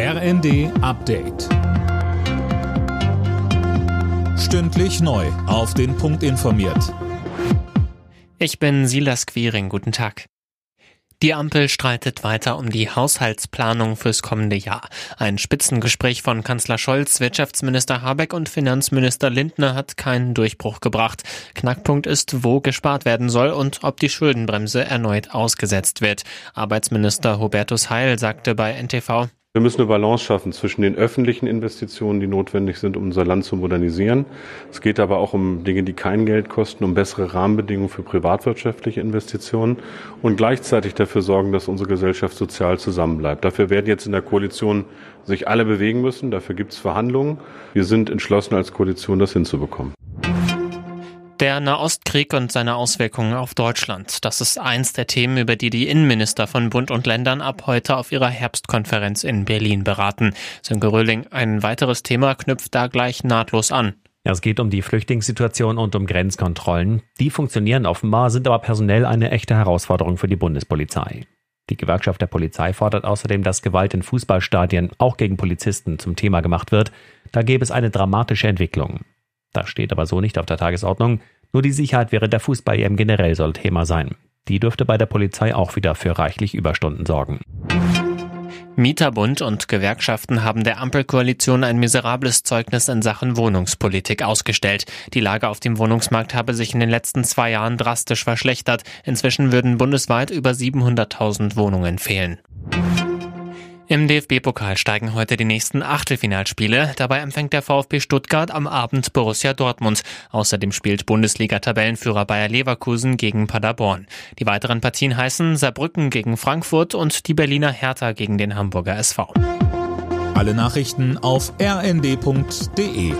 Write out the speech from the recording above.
RND Update. Stündlich neu. Auf den Punkt informiert. Ich bin Silas Quiring. Guten Tag. Die Ampel streitet weiter um die Haushaltsplanung fürs kommende Jahr. Ein Spitzengespräch von Kanzler Scholz, Wirtschaftsminister Habeck und Finanzminister Lindner hat keinen Durchbruch gebracht. Knackpunkt ist, wo gespart werden soll und ob die Schuldenbremse erneut ausgesetzt wird. Arbeitsminister Hubertus Heil sagte bei NTV, wir müssen eine Balance schaffen zwischen den öffentlichen Investitionen, die notwendig sind, um unser Land zu modernisieren. Es geht aber auch um Dinge, die kein Geld kosten, um bessere Rahmenbedingungen für privatwirtschaftliche Investitionen und gleichzeitig dafür sorgen, dass unsere Gesellschaft sozial zusammenbleibt. Dafür werden jetzt in der Koalition sich alle bewegen müssen. Dafür gibt es Verhandlungen. Wir sind entschlossen als Koalition, das hinzubekommen. Der Nahostkrieg und seine Auswirkungen auf Deutschland. Das ist eins der Themen, über die die Innenminister von Bund und Ländern ab heute auf ihrer Herbstkonferenz in Berlin beraten. Sönke Röhling, ein weiteres Thema knüpft da gleich nahtlos an. Es geht um die Flüchtlingssituation und um Grenzkontrollen. Die funktionieren offenbar, sind aber personell eine echte Herausforderung für die Bundespolizei. Die Gewerkschaft der Polizei fordert außerdem, dass Gewalt in Fußballstadien auch gegen Polizisten zum Thema gemacht wird. Da gäbe es eine dramatische Entwicklung. Das steht aber so nicht auf der Tagesordnung. Nur die Sicherheit während der Fußball-EM generell soll Thema sein. Die dürfte bei der Polizei auch wieder für reichlich Überstunden sorgen. Mieterbund und Gewerkschaften haben der Ampelkoalition ein miserables Zeugnis in Sachen Wohnungspolitik ausgestellt. Die Lage auf dem Wohnungsmarkt habe sich in den letzten zwei Jahren drastisch verschlechtert. Inzwischen würden bundesweit über 700.000 Wohnungen fehlen. Im DFB-Pokal steigen heute die nächsten Achtelfinalspiele. Dabei empfängt der VfB Stuttgart am Abend Borussia Dortmund. Außerdem spielt Bundesliga-Tabellenführer Bayer Leverkusen gegen Paderborn. Die weiteren Partien heißen Saarbrücken gegen Frankfurt und die Berliner Hertha gegen den Hamburger SV. Alle Nachrichten auf rnd.de